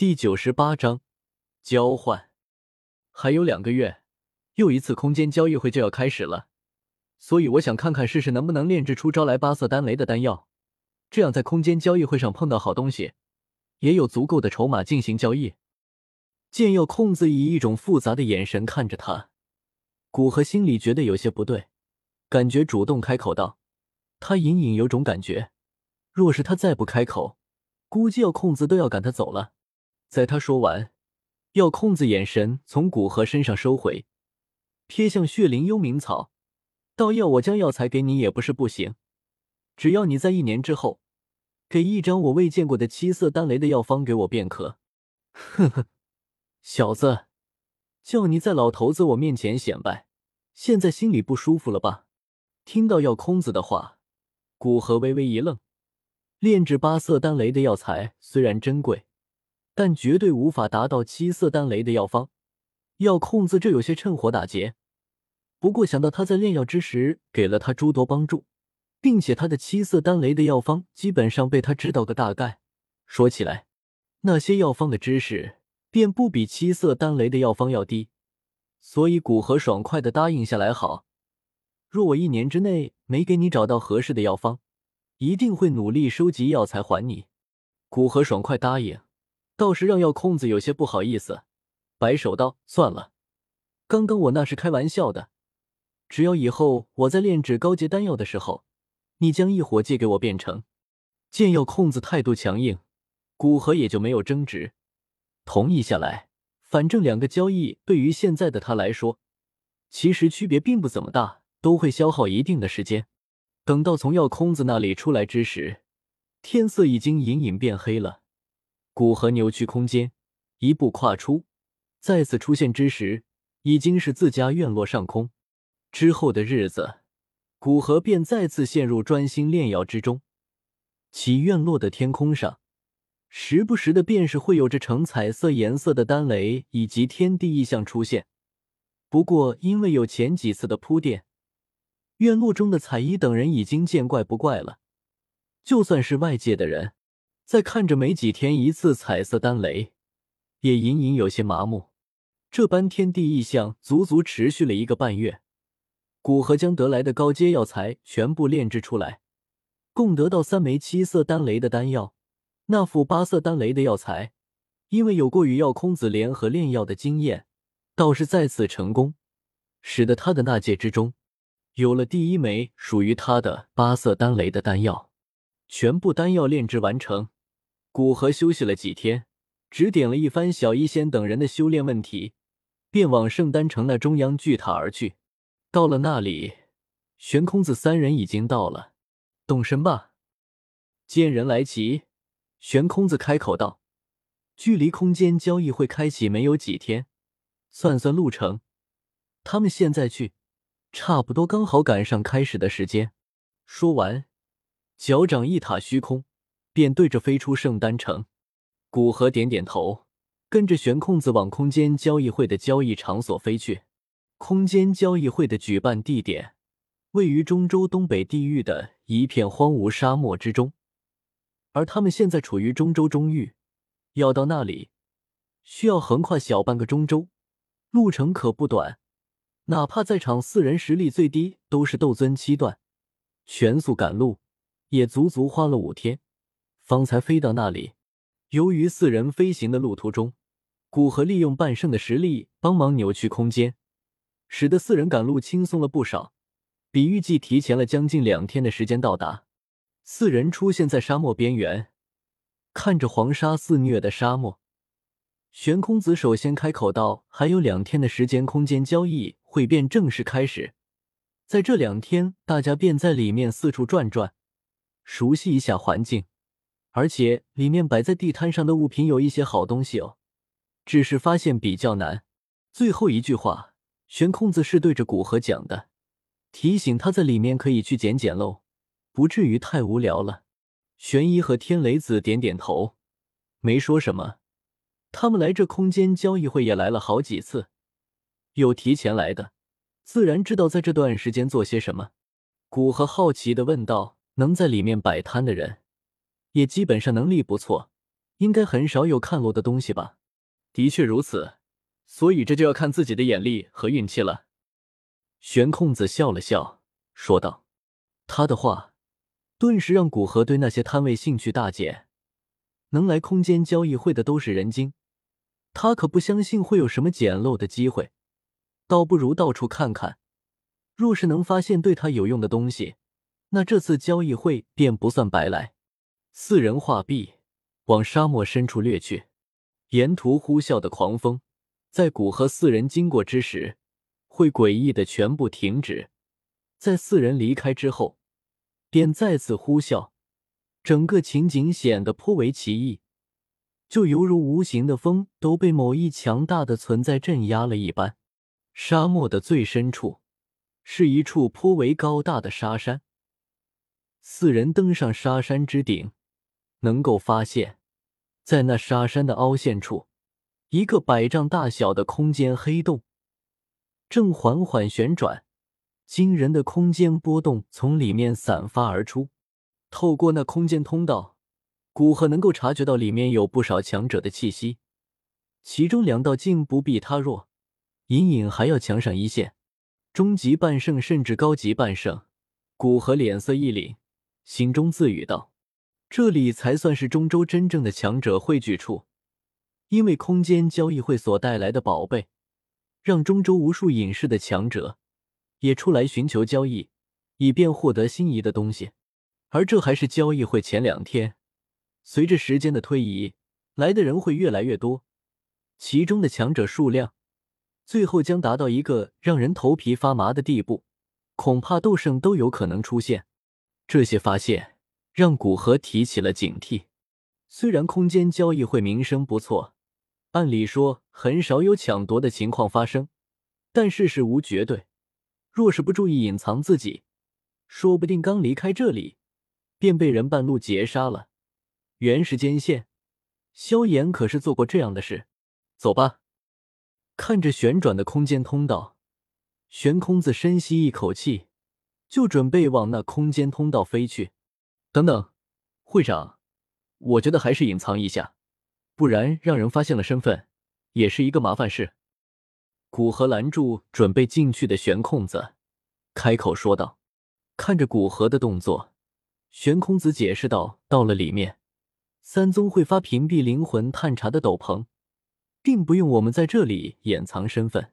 第九十八章交换。还有两个月，又一次空间交易会就要开始了，所以我想看看试试能不能炼制出招来八色丹雷的丹药，这样在空间交易会上碰到好东西，也有足够的筹码进行交易。剑药控子以一种复杂的眼神看着他，古河心里觉得有些不对，感觉主动开口道：“他隐隐有种感觉，若是他再不开口，估计药控子都要赶他走了。”在他说完，药控子眼神从古河身上收回，瞥向血灵幽冥草，道：“要我将药材给你也不是不行，只要你在一年之后给一张我未见过的七色丹雷的药方给我便可。”呵呵，小子，叫你在老头子我面前显摆，现在心里不舒服了吧？听到药空子的话，古河微微一愣，炼制八色丹雷的药材虽然珍贵。但绝对无法达到七色丹雷的药方，药控子这有些趁火打劫。不过想到他在炼药之时给了他诸多帮助，并且他的七色丹雷的药方基本上被他知道个大概，说起来，那些药方的知识便不比七色丹雷的药方要低。所以古河爽快的答应下来。好，若我一年之内没给你找到合适的药方，一定会努力收集药材还你。古河爽快答应。倒是让药控子有些不好意思，摆手道：“算了，刚刚我那是开玩笑的。只要以后我在炼制高阶丹药的时候，你将异火借给我便成。”见药控子态度强硬，古河也就没有争执，同意下来。反正两个交易对于现在的他来说，其实区别并不怎么大，都会消耗一定的时间。等到从药空子那里出来之时，天色已经隐隐变黑了。古河扭曲空间，一步跨出，再次出现之时，已经是自家院落上空。之后的日子，古河便再次陷入专心炼药之中。其院落的天空上，时不时的便是会有着呈彩色颜色的丹雷以及天地异象出现。不过，因为有前几次的铺垫，院落中的彩衣等人已经见怪不怪了。就算是外界的人。在看着没几天一次彩色丹雷，也隐隐有些麻木。这般天地异象足足持续了一个半月。古河将得来的高阶药材全部炼制出来，共得到三枚七色丹雷的丹药。那副八色丹雷的药材，因为有过与药空子联合炼药的经验，倒是再次成功，使得他的那界之中有了第一枚属于他的八色丹雷的丹药。全部丹药炼制完成。古河休息了几天，指点了一番小医仙等人的修炼问题，便往圣丹城那中央巨塔而去。到了那里，玄空子三人已经到了。动身吧！见人来齐，玄空子开口道：“距离空间交易会开启没有几天，算算路程，他们现在去，差不多刚好赶上开始的时间。”说完，脚掌一踏虚空。便对着飞出圣丹城，古河点点头，跟着悬空子往空间交易会的交易场所飞去。空间交易会的举办地点位于中州东北地域的一片荒芜沙漠之中，而他们现在处于中州中域，要到那里需要横跨小半个中州，路程可不短。哪怕在场四人实力最低都是斗尊七段，全速赶路也足足花了五天。方才飞到那里，由于四人飞行的路途中，古河利用半圣的实力帮忙扭曲空间，使得四人赶路轻松了不少，比预计提前了将近两天的时间到达。四人出现在沙漠边缘，看着黄沙肆虐的沙漠，玄空子首先开口道：“还有两天的时间，空间交易会便正式开始。在这两天，大家便在里面四处转转，熟悉一下环境。”而且里面摆在地摊上的物品有一些好东西哦，只是发现比较难。最后一句话，悬空子是对着古河讲的，提醒他在里面可以去捡捡漏，不至于太无聊了。玄一和天雷子点点头，没说什么。他们来这空间交易会也来了好几次，有提前来的，自然知道在这段时间做些什么。古河好奇的问道：“能在里面摆摊的人？”也基本上能力不错，应该很少有看漏的东西吧？的确如此，所以这就要看自己的眼力和运气了。玄空子笑了笑，说道：“他的话顿时让古河对那些摊位兴趣大减。能来空间交易会的都是人精，他可不相信会有什么捡漏的机会，倒不如到处看看。若是能发现对他有用的东西，那这次交易会便不算白来。”四人画壁往沙漠深处掠去，沿途呼啸的狂风，在古河四人经过之时。会诡异的全部停止，在四人离开之后，便再次呼啸，整个情景显得颇为奇异，就犹如无形的风都被某一强大的存在镇压了一般。沙漠的最深处是一处颇为高大的沙山，四人登上沙山之顶，能够发现，在那沙山的凹陷处，一个百丈大小的空间黑洞。正缓缓旋转，惊人的空间波动从里面散发而出。透过那空间通道，古河能够察觉到里面有不少强者的气息，其中两道竟不比他弱，隐隐还要强上一线。中级半圣甚至高级半圣，古河脸色一凛，心中自语道：“这里才算是中州真正的强者汇聚处，因为空间交易会所带来的宝贝。”让中州无数隐世的强者也出来寻求交易，以便获得心仪的东西。而这还是交易会前两天，随着时间的推移，来的人会越来越多，其中的强者数量最后将达到一个让人头皮发麻的地步，恐怕斗圣都有可能出现。这些发现让古河提起了警惕。虽然空间交易会名声不错。按理说很少有抢夺的情况发生，但世事无绝对。若是不注意隐藏自己，说不定刚离开这里便被人半路截杀了。原时间线，萧炎可是做过这样的事。走吧。看着旋转的空间通道，玄空子深吸一口气，就准备往那空间通道飞去。等等，会长，我觉得还是隐藏一下。不然让人发现了身份，也是一个麻烦事。古河拦住准备进去的玄空子，开口说道：“看着古河的动作，玄空子解释道：‘到了里面，三宗会发屏蔽灵魂探查的斗篷，并不用我们在这里掩藏身份。’”